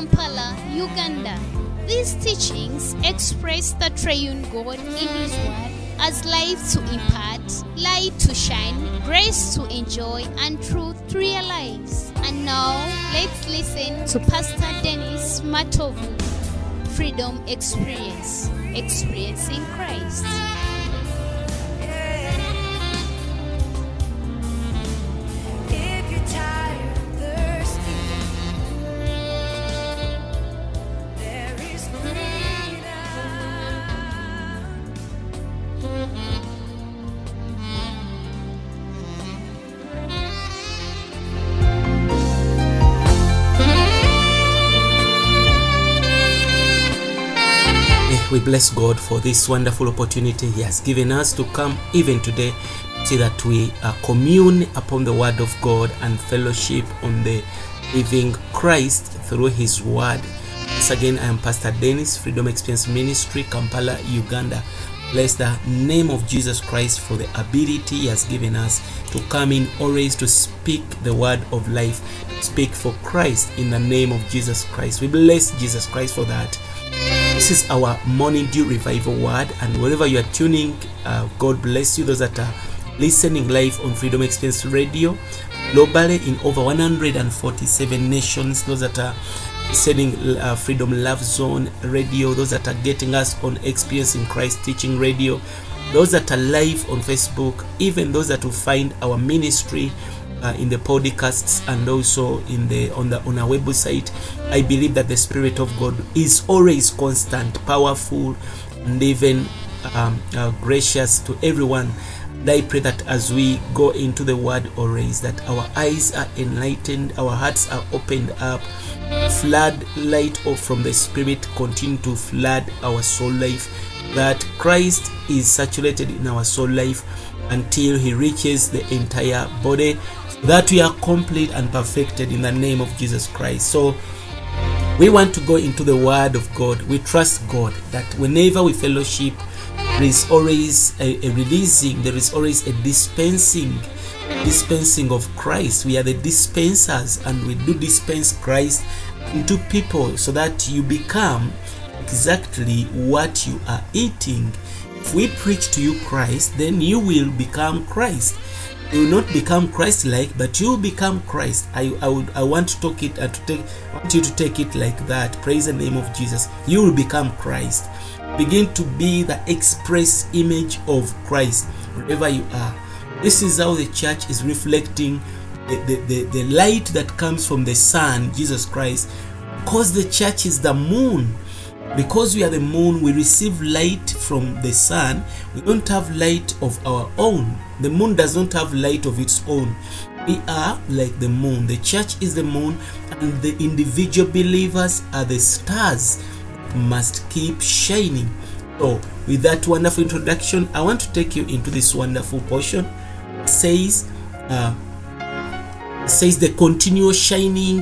Kampala, Uganda. These teachings express the triune God in His Word as life to impart, light to shine, grace to enjoy, and truth to realize. And now, let's listen to Pastor Dennis Matovu. Freedom Experience, experiencing Christ. Bless God for this wonderful opportunity He has given us to come even today, so that we uh, commune upon the Word of God and fellowship on the living Christ through His Word. Once again, I am Pastor Dennis, Freedom Experience Ministry, Kampala, Uganda. Bless the name of Jesus Christ for the ability He has given us to come in always to speak the word of life, speak for Christ in the name of Jesus Christ. We bless Jesus Christ for that. This is our morning dew revival word, and wherever you are tuning, uh, God bless you. Those that are listening live on Freedom Experience Radio, globally in over 147 nations. Those that are listening uh, Freedom Love Zone Radio. Those that are getting us on Experience in Christ Teaching Radio. Those that are live on Facebook, even those that will find our ministry uh, in the podcasts and also in the on the on our website i believe that the spirit of god is always constant powerful and even um, uh, gracious to everyone. I pray that as we go into the word always that our eyes are enlightened our hearts are opened up flood light of from the spirit continue to flood our soul life that christ is saturated in our soul life until he reaches the entire body that we are complete and perfected in the name of jesus christ. So we want to go into the word of god. We trust god that whenever we fellowship there is always a, a releasing there is always a dispensing dispensing of christ. We are the dispensers and we do dispense christ into people so that you become exactly what you are eating. If we preach to you christ then you will become christ you will not become christ-like but you become christ. I i would i want to talk it uh, to take I want you to take it like that. Praise the name of jesus. You will become christ. Begin to be the express image of christ wherever you are. This is how the church is reflecting the, the, the, the light that comes from the sun jesus christ. Because the church is the moon because we are the moon we receive light from the sun. We don't have light of our own. The moon does not have light of its own. We are like the moon. The church is the moon and the individual believers are the stars must keep shining. So with that wonderful introduction i want to take you into this wonderful portion It says uh, it says the continuous shining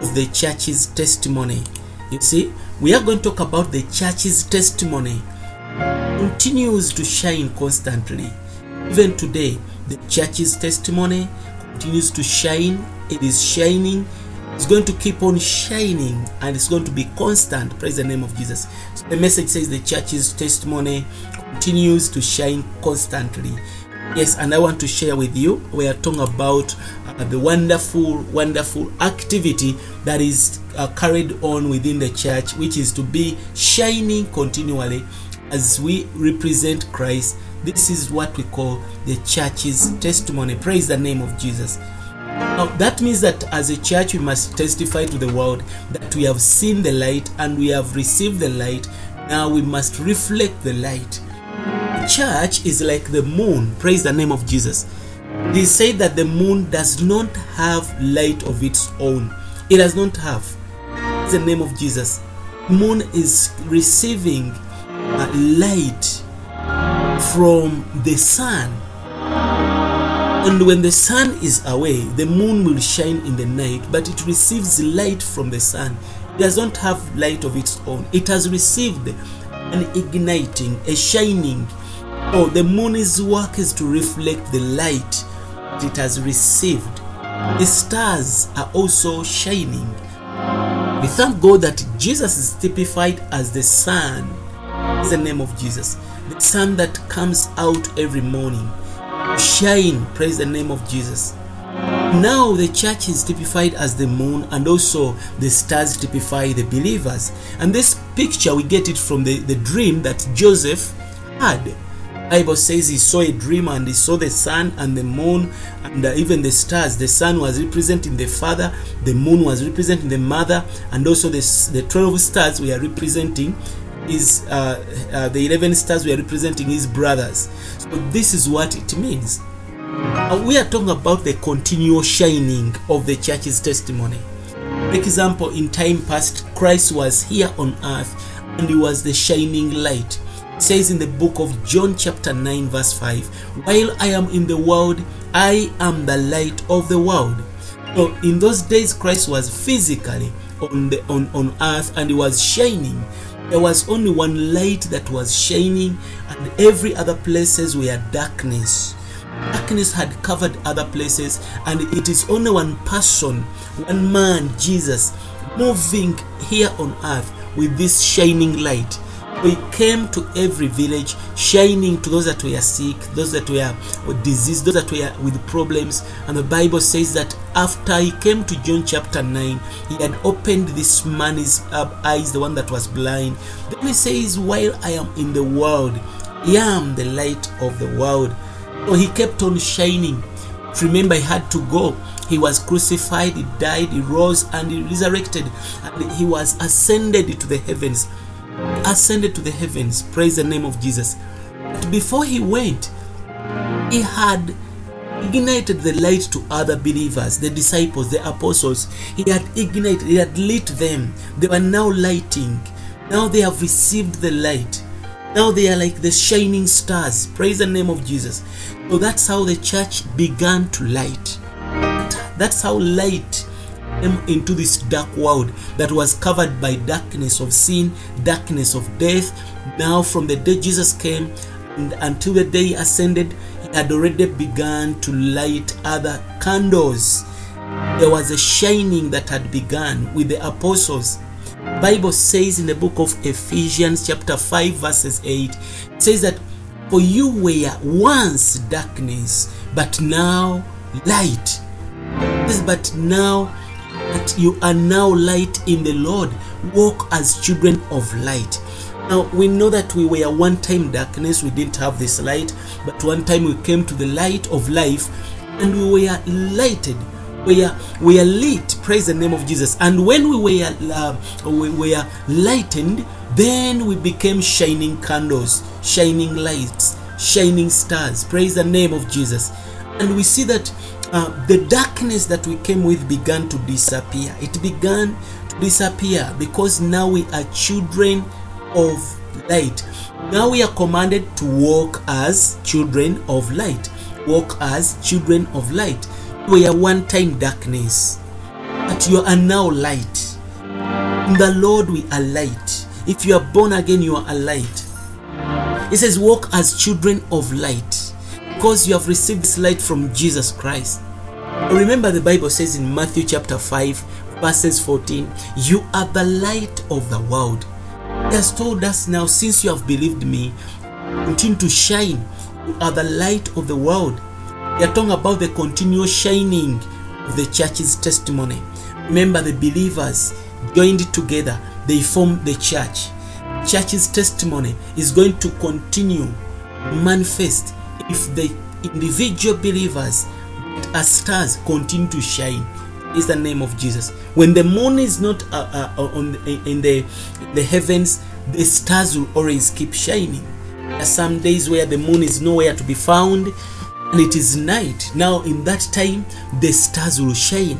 of the church's testimony. You see we are going to talk about the church's testimony. Continues to shine constantly. Even today the church's testimony continues to shine. It is shining. It's going to keep on shining and it's going to be constant. Praise the name of jesus. So the message says the church's testimony continues to shine constantly. Yes and i want to share with you we are talking about the wonderful wonderful activity that is uh, carried on within the church which is to be shining continually as we represent christ. This is what we call the church's testimony. Praise the name of jesus. Now that means that as a church we must testify to the world that we have seen the light and we have received the light. Now we must reflect the light. The church is like the moon. Praise the name of jesus they say that the moon does not have light of its own. It does not have. Praise the name of jesus. Moon is receiving light from the sun. And when the sun is away the moon will shine in the night but it receives light from the sun. It does not have light of its own. It has received an igniting a shining oh the moon's work is to reflect the light it has received the stars are also shining. We thank God that Jesus is typified as the sun. Is the name of Jesus. The sun that comes out every morning. Shine. Praise the name of Jesus. Now the church is typified as the moon and also the stars typify the believers. And this picture we get it from the, the dream that Joseph had. Bible says he saw a dream and he saw the sun and the moon and uh, even the stars. The sun was representing the father, the moon was representing the mother, and also the, the 12 stars we are representing is uh, uh, the 11 stars we are representing his brothers. So this is what it means. Uh, we are talking about the continual shining of the church's testimony. For example, in time past, Christ was here on earth and he was the shining light. Says in the book of John, chapter 9, verse 5 While I am in the world, I am the light of the world. So in those days, Christ was physically on the on, on earth and he was shining. There was only one light that was shining, and every other places were darkness. Darkness had covered other places, and it is only one person, one man, Jesus, moving here on earth with this shining light. He came to every village, shining to those that were sick, those that were diseased, those that were with problems. And the Bible says that after he came to John chapter 9, he had opened this man's eyes, the one that was blind. Then he says, While I am in the world, I am the light of the world. So he kept on shining. Remember, he had to go. He was crucified, he died, he rose, and he resurrected, and he was ascended to the heavens. Ascended to the heavens. Praise the name of Jesus. But before he went, he had ignited the light to other believers, the disciples, the apostles. He had ignited, he had lit them. They were now lighting. Now they have received the light. Now they are like the shining stars. Praise the name of Jesus. So that's how the church began to light. That's how light into this dark world that was covered by darkness of sin, darkness of death. Now, from the day Jesus came until the day he ascended, he had already begun to light other candles. There was a shining that had begun with the apostles. Bible says in the book of Ephesians chapter 5 verses 8 it says that for you were once darkness but now light This but now that you are now light in the Lord walk as children of light. Now we know that we were one time darkness we didn't have this light but one time we came to the light of life and we were lighted. We are we are lit praise the name of jesus. And when we were uh, we were lightened then we became shining candles shining lights shining stars. Praise the name of jesus and we see that uh, the darkness that we came with began to disappear. It began to disappear because now we are children of light. Now we are commanded to walk as children of light. Walk as children of light. We are one time darkness. But you are now light. In the lord we are light. If you are born again you are a light. It says walk as children of light because you have received this light from jesus christ remember the bible says in matthew chapter 5 verses 14 you are the light of the world he has told us now since you have believed me continue to shine you are the light of the world they are talking about the continual shining of the church's testimony. Remember, the believers joined together, they form the church. Church's testimony is going to continue manifest if the individual believers as stars continue to shine. Is the name of Jesus. When the moon is not uh, uh, on in the the heavens, the stars will always keep shining. There are some days where the moon is nowhere to be found and it is night. Now, in that time, the stars will shine.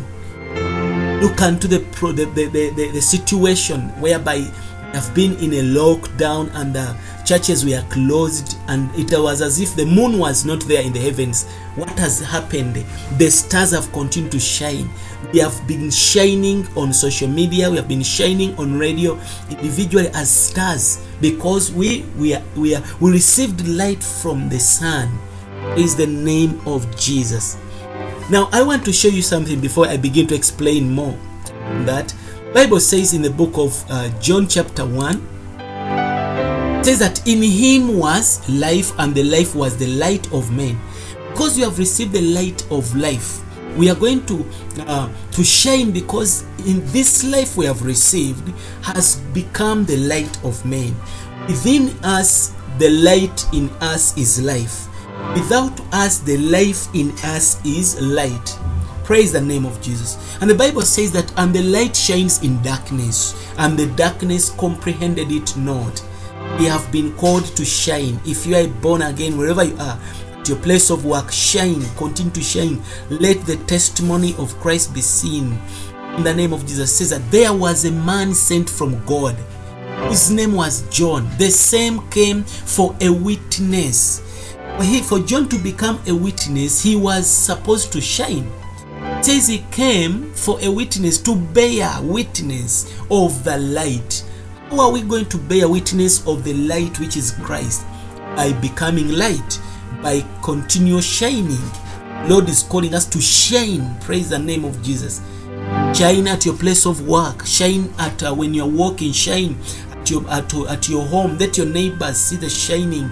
Look unto the, the, the, the, the situation whereby have been in a lockdown and the churches were closed, and it was as if the moon was not there in the heavens. What has happened? The stars have continued to shine. We have been shining on social media, we have been shining on radio individually as stars because we we are, we are we received light from the sun is the name of Jesus. Now I want to show you something before I begin to explain more. That Bible says in the book of uh, John chapter 1 says that in him was life and the life was the light of men. Because you have received the light of life, we are going to uh, to shine because in this life we have received has become the light of men. Within us, the light in us is life. Without us, the life in us is light. Praise the name of Jesus. And the Bible says that, and the light shines in darkness, and the darkness comprehended it not. We have been called to shine. If you are born again, wherever you are, at your place of work, shine, continue to shine. Let the testimony of Christ be seen. In the name of Jesus, says that there was a man sent from God. His name was John. The same came for a witness. He, for John to become a witness, he was supposed to shine. It says he came for a witness to bear witness of the light. How are we going to bear witness of the light which is Christ? By becoming light, by continuous shining. Lord is calling us to shine. Praise the name of Jesus. Shine at your place of work. Shine at uh, when you're walking. Shine at your at, at your home. Let your neighbors see the shining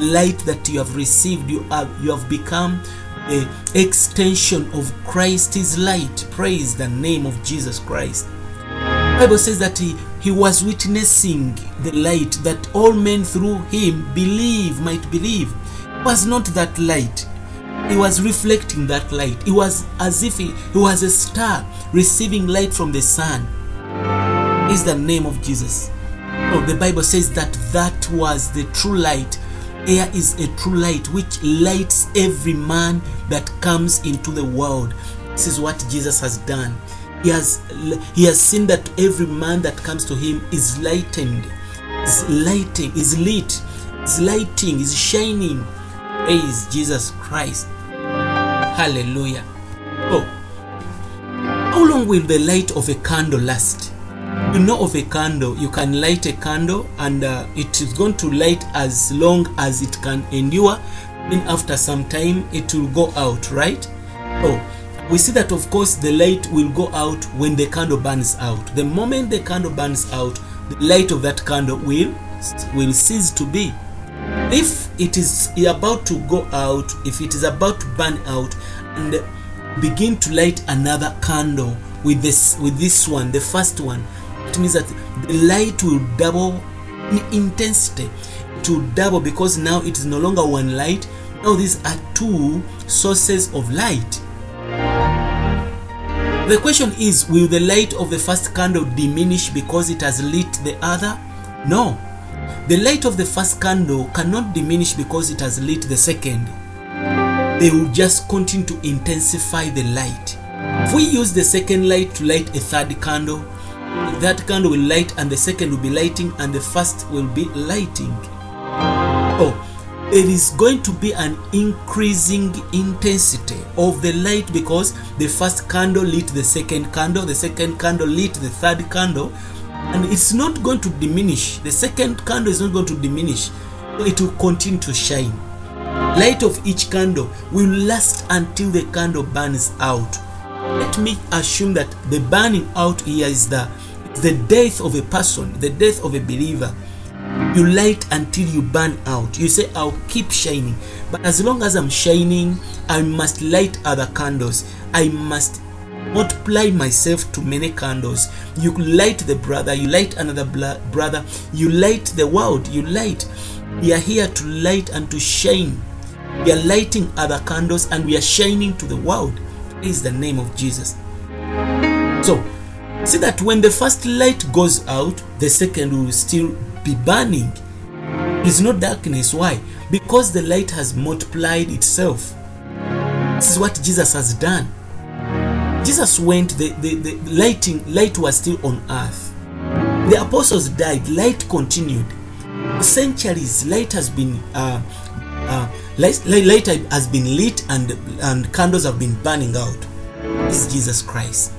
light that you have received. You have you have become the extension of Christ's light. Praise the name of Jesus Christ. Bible says that he, he was witnessing the light that all men through him believe might believe. It was not that light. He was reflecting that light. It was as if he, he was a star receiving light from the sun. Is the name of Jesus. Oh, the Bible says that that was the true light. Air is a true light which lights every man that comes into the world. This is what Jesus has done. He has he has seen that every man that comes to him is lightened, is lighting, is lit, is lighting, is shining. Praise Jesus Christ. Hallelujah. Oh, how long will the light of a candle last? You know of a candle, you can light a candle and uh, it is going to light as long as it can endure. Then after some time, it will go out, right? Oh, we see that of course the light will go out when the candle burns out. The moment the candle burns out, the light of that candle will will cease to be. If it is about to go out, if it is about to burn out, and begin to light another candle with this with this one, the first one, it means that the light will double in intensity. To double because now it is no longer one light. Now these are two sources of light. The question is Will the light of the first candle diminish because it has lit the other? No. The light of the first candle cannot diminish because it has lit the second. They will just continue to intensify the light. If we use the second light to light a third candle, that candle will light and the second will be lighting and the first will be lighting. Oh, it is going to be an increasing intensity of the light because the first candle lit the second candle, the second candle lit the third candle, and it's not going to diminish. The second candle is not going to diminish, it will continue to shine. Light of each candle will last until the candle burns out. Let me assume that the burning out here is the the death of a person, the death of a believer. You light until you burn out. You say, I'll keep shining. But as long as I'm shining, I must light other candles. I must multiply myself to many candles. You light the brother, you light another brother, you light the world, you light. We are here to light and to shine. We are lighting other candles and we are shining to the world. Praise the name of Jesus. So, see that when the first light goes out, the second will still be burning. It's not darkness. Why? Because the light has multiplied itself. This is what Jesus has done. Jesus went, the, the, the lighting, light was still on earth. The apostles died, light continued. Centuries, light has been uh, uh, light, light, has been lit and and candles have been burning out. This is Jesus Christ.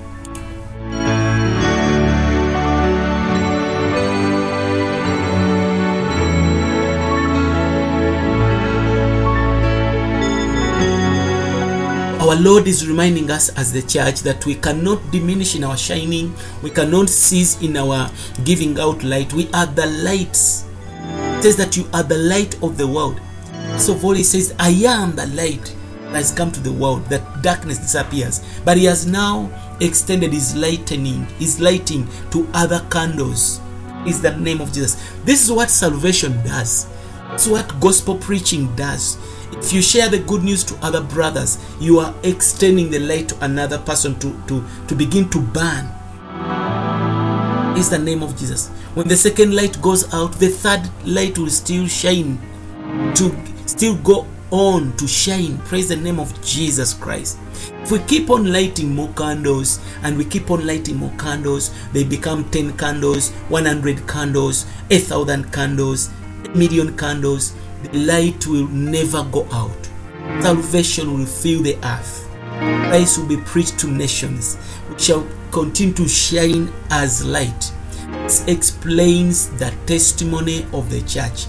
our our Lord is reminding us as the church that we cannot diminish in our shining, we cannot cease in our giving out light. We are the lights. It says that you are the light of the world. So for he says, I am the light that has come to the world, that darkness disappears. But he has now extended his lightening, his lighting to other candles. Is the name of Jesus. This is what salvation does. It's what gospel preaching does. If you share the good news to other brothers, you are extending the light to another person to, to, to begin to burn. Is the name of Jesus. When the second light goes out, the third light will still shine, to still go on to shine. Praise the name of Jesus Christ. If we keep on lighting more candles and we keep on lighting more candles, they become 10 candles, 100 candles, a thousand candles, a million candles. The light will never go out. Salvation will fill the earth. Christ will be preached to nations. We shall continue to shine as light. This explains the testimony of the church.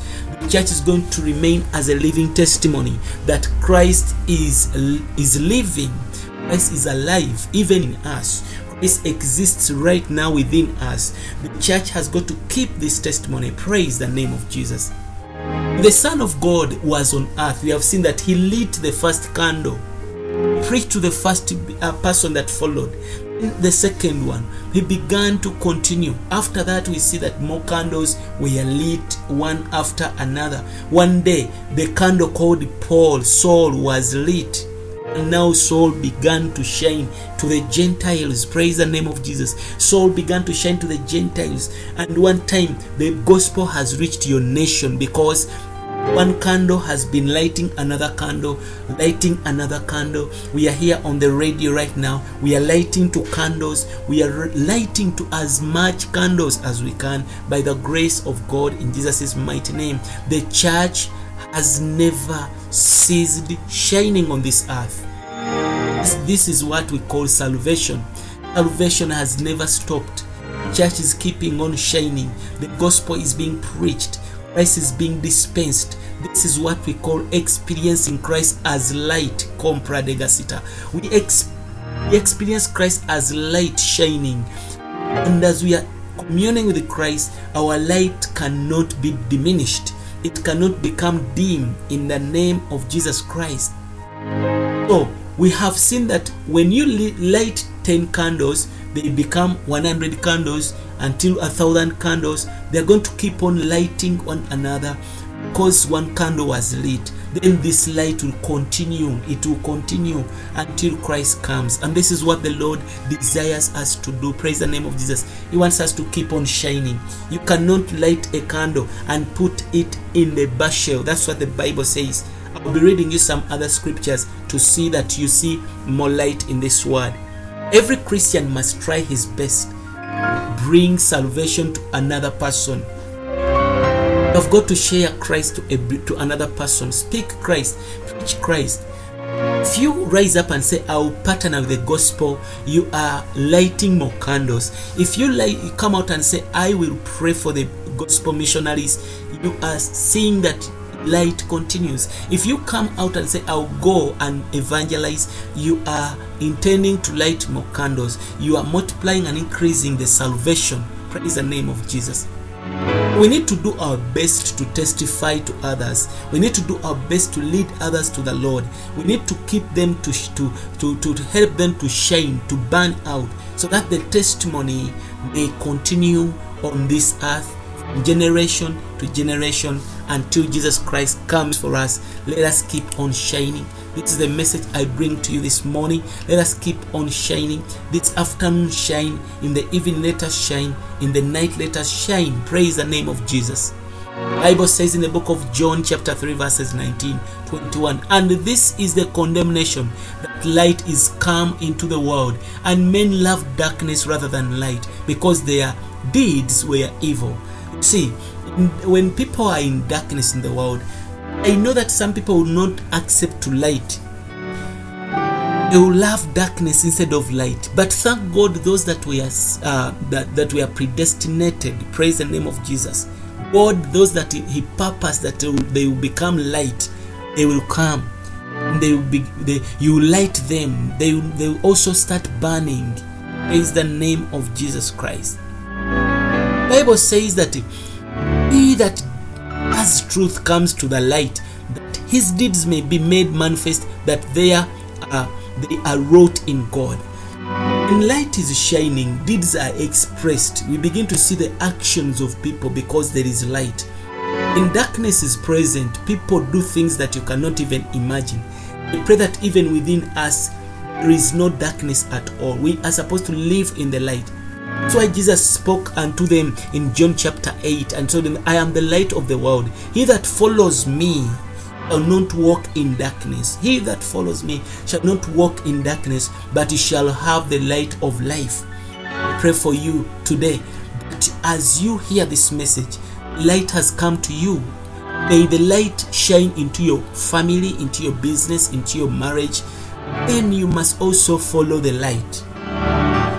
Church is going to remain as a living testimony that Christ is, is living. Christ is alive even in us. Christ exists right now within us. The church has got to keep this testimony. Praise the name of Jesus. The Son of God was on earth. We have seen that he lit the first candle, preached to the first uh, person that followed. The second one, he began to continue. After that, we see that more candles were lit one after another. One day, the candle called Paul, Saul, was lit. And now Saul began to shine to the Gentiles. Praise the name of Jesus. Saul began to shine to the Gentiles. And one time, the gospel has reached your nation because one candle has been lighting another candle, lighting another candle. We are here on the radio right now. We are lighting to candles. We are lighting to as much candles as we can by the grace of God in Jesus' mighty name. The church has never ceased shining on this earth. This, is what we call salvation. Salvation has never stopped. Church is keeping on shining. The gospel is being preached. Christ is being dispensed. This is what we call experiencing Christ as light. Compra de gasita. We, ex- we experience Christ as light shining. And as we are communing with Christ, our light cannot be diminished. It cannot become dim in the name of Jesus Christ. So, we have seen that when you light 10 candles, they become 100 candles until a thousand candles. They're going to keep on lighting one another because one candle was lit. Then this light will continue, it will continue until Christ comes. And this is what the Lord desires us to do. Praise the name of Jesus. He wants us to keep on shining. You cannot light a candle and put it in the bushel. That's what the Bible says. I'll be reading you some other scriptures to see that you see more light in this word. Every Christian must try his best bring salvation to another person. You've got to share Christ to, a, to another person. Speak Christ, preach Christ. If you rise up and say, I'll partner with the gospel, you are lighting more candles. If you, light, you come out and say, I will pray for the gospel missionaries, you are seeing that light continues. If you come out and say, I'll go and evangelize, you are intending to light more candles. You are multiplying and increasing the salvation. Praise the name of Jesus. We need to do our best to testify to others. We need to do our best to lead others to the Lord. We need to keep them to, to, to, to help them to shine, to burn out, so that the testimony may continue on this earth generation to generation until Jesus Christ comes for us. Let us keep on shining. This is the message I bring to you this morning. Let us keep on shining. This afternoon shine, in the evening let us shine, in the night let us shine. Praise the name of Jesus. Bible says in the book of John chapter 3 verses 19 21 and this is the condemnation that light is come into the world and men love darkness rather than light because their deeds were evil see when people are in darkness in the world i know that some people will not accept to light they will love darkness instead of light but thank god those that were uh, that, that were predestinated praise the name of jesus god those that he, purposed that they will, they will become light they will come they will be they you light them. They they will also start burning. Praise the name of Jesus Christ. Bible says that he that has truth comes to the light, that his deeds may be made manifest, that they are uh, they are wrought in God. When light is shining, deeds are expressed. We begin to see the actions of people because there is light. When darkness is present, people do things that you cannot even imagine. I pray that even within us, there is no darkness at all. We are supposed to live in the light. That's why Jesus spoke unto them in John chapter 8 and told them, I am the light of the world. He that follows me shall not walk in darkness. He that follows me shall not walk in darkness, but he shall have the light of life. I pray for you today that as you hear this message, light has come to you. May the light shine into your family, into your business, into your marriage. Then you must also follow the light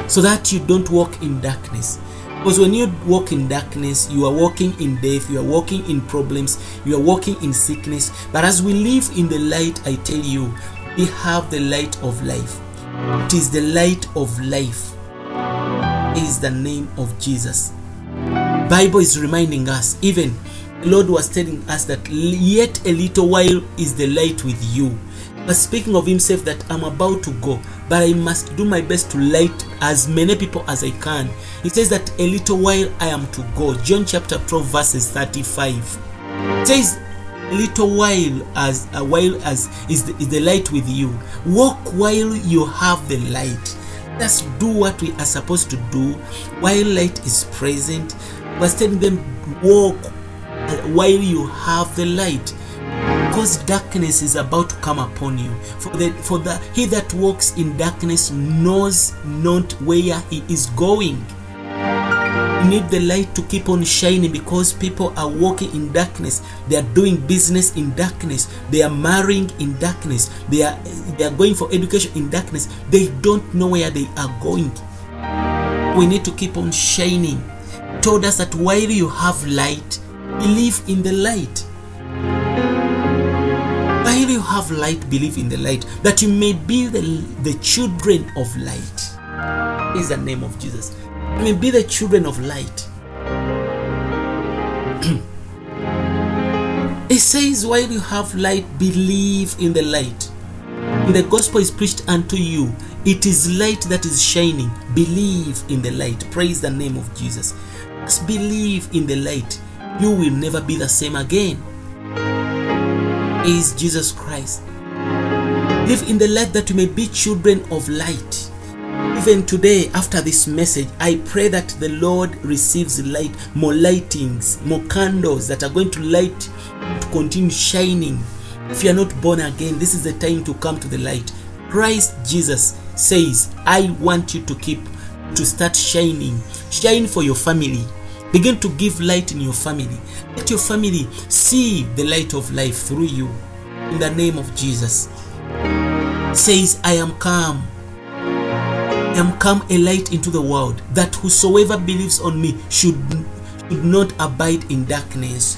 so that you don't walk in darkness. Because when you walk in darkness, you are walking in death, you are walking in problems, you are walking in sickness. But as we live in the light, I tell you, we have the light of life. It is the light of life. It is the name of Jesus. Bible is reminding us, even the Lord was telling us that yet a little while is the light with you. But speaking of himself that I'm about to go, but I must do my best to light as many people as I can. He says that a little while I am to go. John chapter 12 verses 35. It says little while as a while as is the, is the light with you. Walk while you have the light. Just do what we are supposed to do while light is present. We're telling them walk uh, while you have the light because darkness is about to come upon you. For the for the he that walks in darkness knows not where he is going. You need the light to keep on shining because people are walking in darkness. They are doing business in darkness. They are marrying in darkness. They are they are going for education in darkness. They don't know where they are going. We need to keep on shining. Told us that while you have light believe in the light have light, believe in the light, that you may be the, the children of light. Is the name of Jesus. You may be the children of light. it says, while you have light, believe in the light. When the gospel is preached unto you, it is light that is shining. Believe in the light. Praise the name of Jesus. Just believe in the light. You will never be the same again is Jesus Christ. Live in the light that you may be children of light. Even today, after this message, I pray that the Lord receives light, more lightings, more candles that are going to light to continue shining. If you are not born again, this is the time to come to the light. Christ Jesus says, I want you to keep to start shining. Shine for your family. Begin to give light in your family. Let your family see the light of life through you. In the name of Jesus. Says, I am come. I am come a light into the world, that whosoever believes on me should, should not abide in darkness.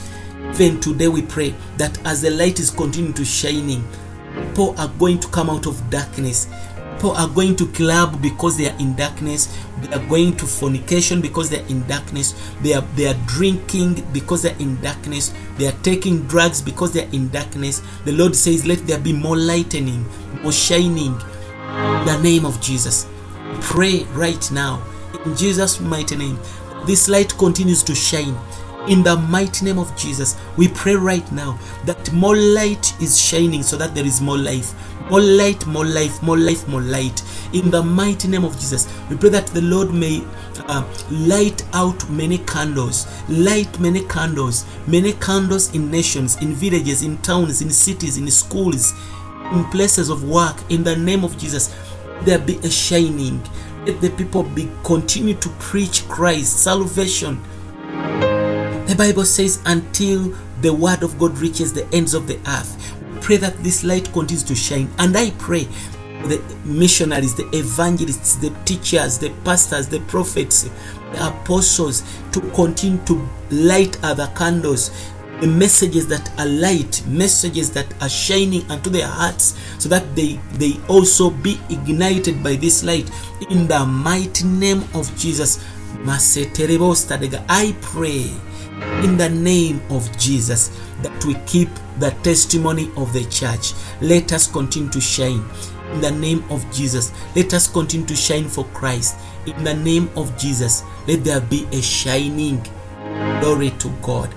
Even today we pray that as the light is continuing to shining, people are going to come out of darkness people are going to club because they are in darkness they are going to fornication because they are in darkness they are they are drinking because they are in darkness they are taking drugs because they are in darkness. The lord says let there be more lightening more shining in the name of jesus. Pray right now in jesus mighty name. This light continues to shine in the mighty name of Jesus, we pray right now that more light is shining so that there is more life. More light, more life, more life, more light. In the mighty name of Jesus, we pray that the Lord may uh, light out many candles, light many candles, many candles in nations, in villages, in towns, in cities, in schools, in places of work. In the name of Jesus, there be a shining. Let the people be continue to preach Christ, salvation, Bible says, until the word of God reaches the ends of the earth. Pray that this light continues to shine. And I pray the missionaries, the evangelists, the teachers, the pastors, the prophets, the apostles to continue to light other candles the messages that are light, messages that are shining unto their hearts, so that they they also be ignited by this light. In the mighty name of Jesus, I pray in the name of Jesus that we keep the testimony of the church. Let us continue to shine in the name of Jesus. Let us continue to shine for Christ. In the name of Jesus, let there be a shining. Glory to God.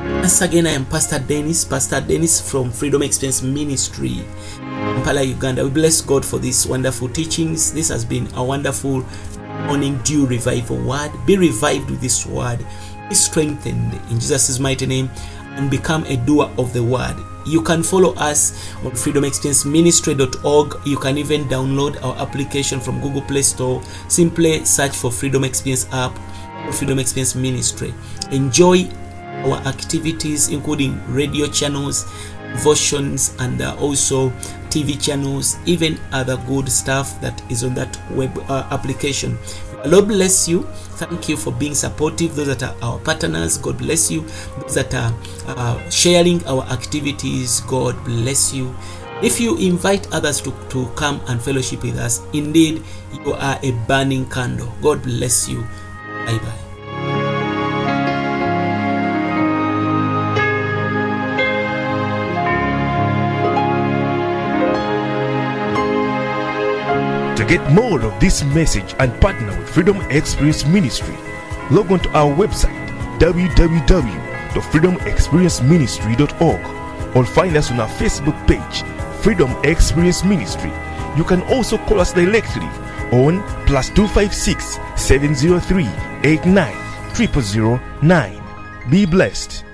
Once again, I am Pastor Dennis, Pastor Dennis from Freedom Experience Ministry, Kampala, Uganda. We bless God for these wonderful teachings. This has been a wonderful morning dew revival word. Be revived with this word. Strengthened in Jesus' mighty name and become a doer of the word. You can follow us on freedomexperienceministry.org. You can even download our application from Google Play Store. Simply search for Freedom Experience app or Freedom Experience Ministry. Enjoy our activities, including radio channels, versions, and uh, also TV channels, even other good stuff that is on that web uh, application. Lord bless you. Thank you for being supportive. Those that are our partners, God bless you. Those that are uh, sharing our activities, God bless you. If you invite others to, to come and fellowship with us, indeed, you are a burning candle. God bless you. Bye bye. Get more of this message and partner with Freedom Experience Ministry, log on to our website www.freedomexperienceministry.org or find us on our Facebook page, Freedom Experience Ministry. You can also call us directly on plus 256 703 89 0009. Be blessed.